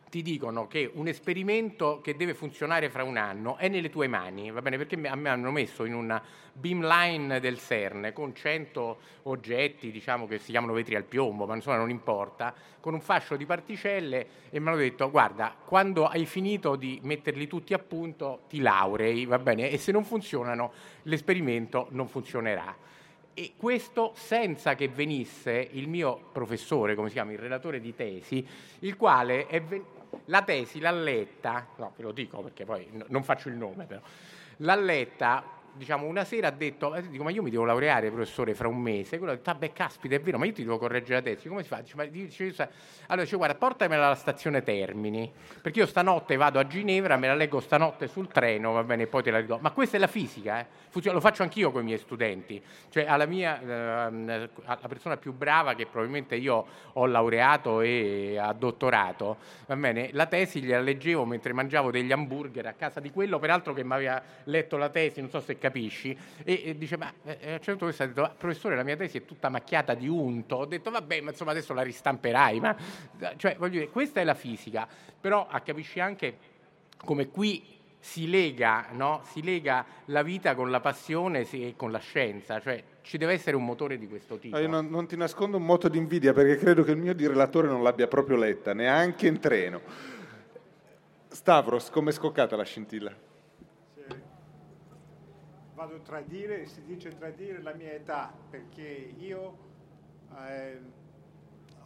ti dicono che un esperimento che deve funzionare fra un anno è nelle tue mani, va bene? Perché a me hanno messo in una beamline del CERN con 100 oggetti, diciamo che si chiamano vetri al piombo, ma insomma non importa, con un fascio di particelle e mi hanno detto guarda, quando hai finito di metterli tutti a punto ti laurei, va bene? E se non funzionano l'esperimento non funzionerà. E questo senza che venisse il mio professore, come si chiama, il relatore di tesi, il quale è venuto la tesi l'ha letta, no, ve lo dico perché poi non faccio il nome però, l'ha letta diciamo, una sera ha detto, eh, dico, ma io mi devo laureare, professore, fra un mese. Quello ha detto, ah beh, caspita, è vero, ma io ti devo correggere la tesi. Come si fa? Dice, ma, dice, allora dice, guarda, portamela alla stazione Termini, perché io stanotte vado a Ginevra, me la leggo stanotte sul treno, va bene, poi te la ridò. Ma questa è la fisica, eh? lo faccio anch'io con i miei studenti. Cioè, alla mia, eh, la persona più brava che probabilmente io ho laureato e ha dottorato, va bene, la tesi gliela leggevo mentre mangiavo degli hamburger a casa di quello, peraltro che mi aveva letto la tesi, non so se capisci, e, e dice, ma eh, a un certo punto ha detto, professore, la mia tesi è tutta macchiata di unto. Ho detto, vabbè, ma insomma adesso la ristamperai, ma cioè, voglio dire, questa è la fisica, però capisci anche come qui si lega, no? si lega, la vita con la passione e con la scienza, cioè ci deve essere un motore di questo tipo. io non, non, ti nascondo un moto di invidia perché credo che il mio di relatore non l'abbia proprio letta, neanche in treno. Stavros, come è scoccata la scintilla? A tradire, si dice tradire la mia età, perché io eh,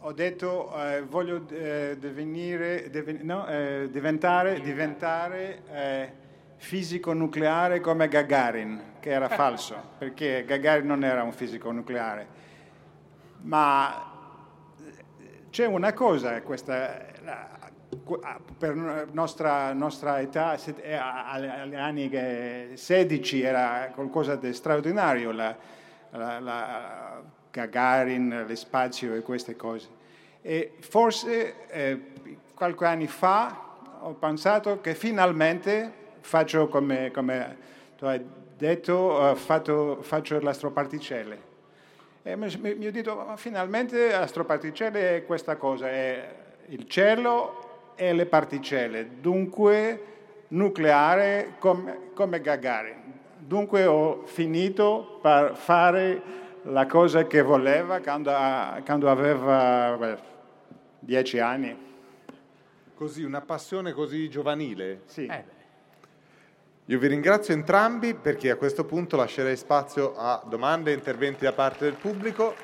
ho detto eh, voglio eh, divenire, diven- no, eh, diventare, diventare eh, fisico nucleare come Gagarin, che era [LAUGHS] falso, perché Gagarin non era un fisico nucleare. Ma c'è una cosa, questa, per nostra, nostra età, eh, agli anni 16 era qualcosa di straordinario, la, la, la Gagarin, lo spazio e queste cose. E forse eh, qualche anno fa ho pensato che finalmente faccio come, come tu hai detto, uh, fatto, faccio l'astroparticelle. E mi, mi ho detto, finalmente l'astroparticelle è questa cosa, è il cielo e le particelle, dunque nucleare come, come Gagarin. Dunque ho finito per fare la cosa che voleva quando, quando aveva beh, dieci anni. Così, una passione così giovanile? Sì. Eh. Io vi ringrazio entrambi perché a questo punto lascerei spazio a domande e interventi da parte del pubblico.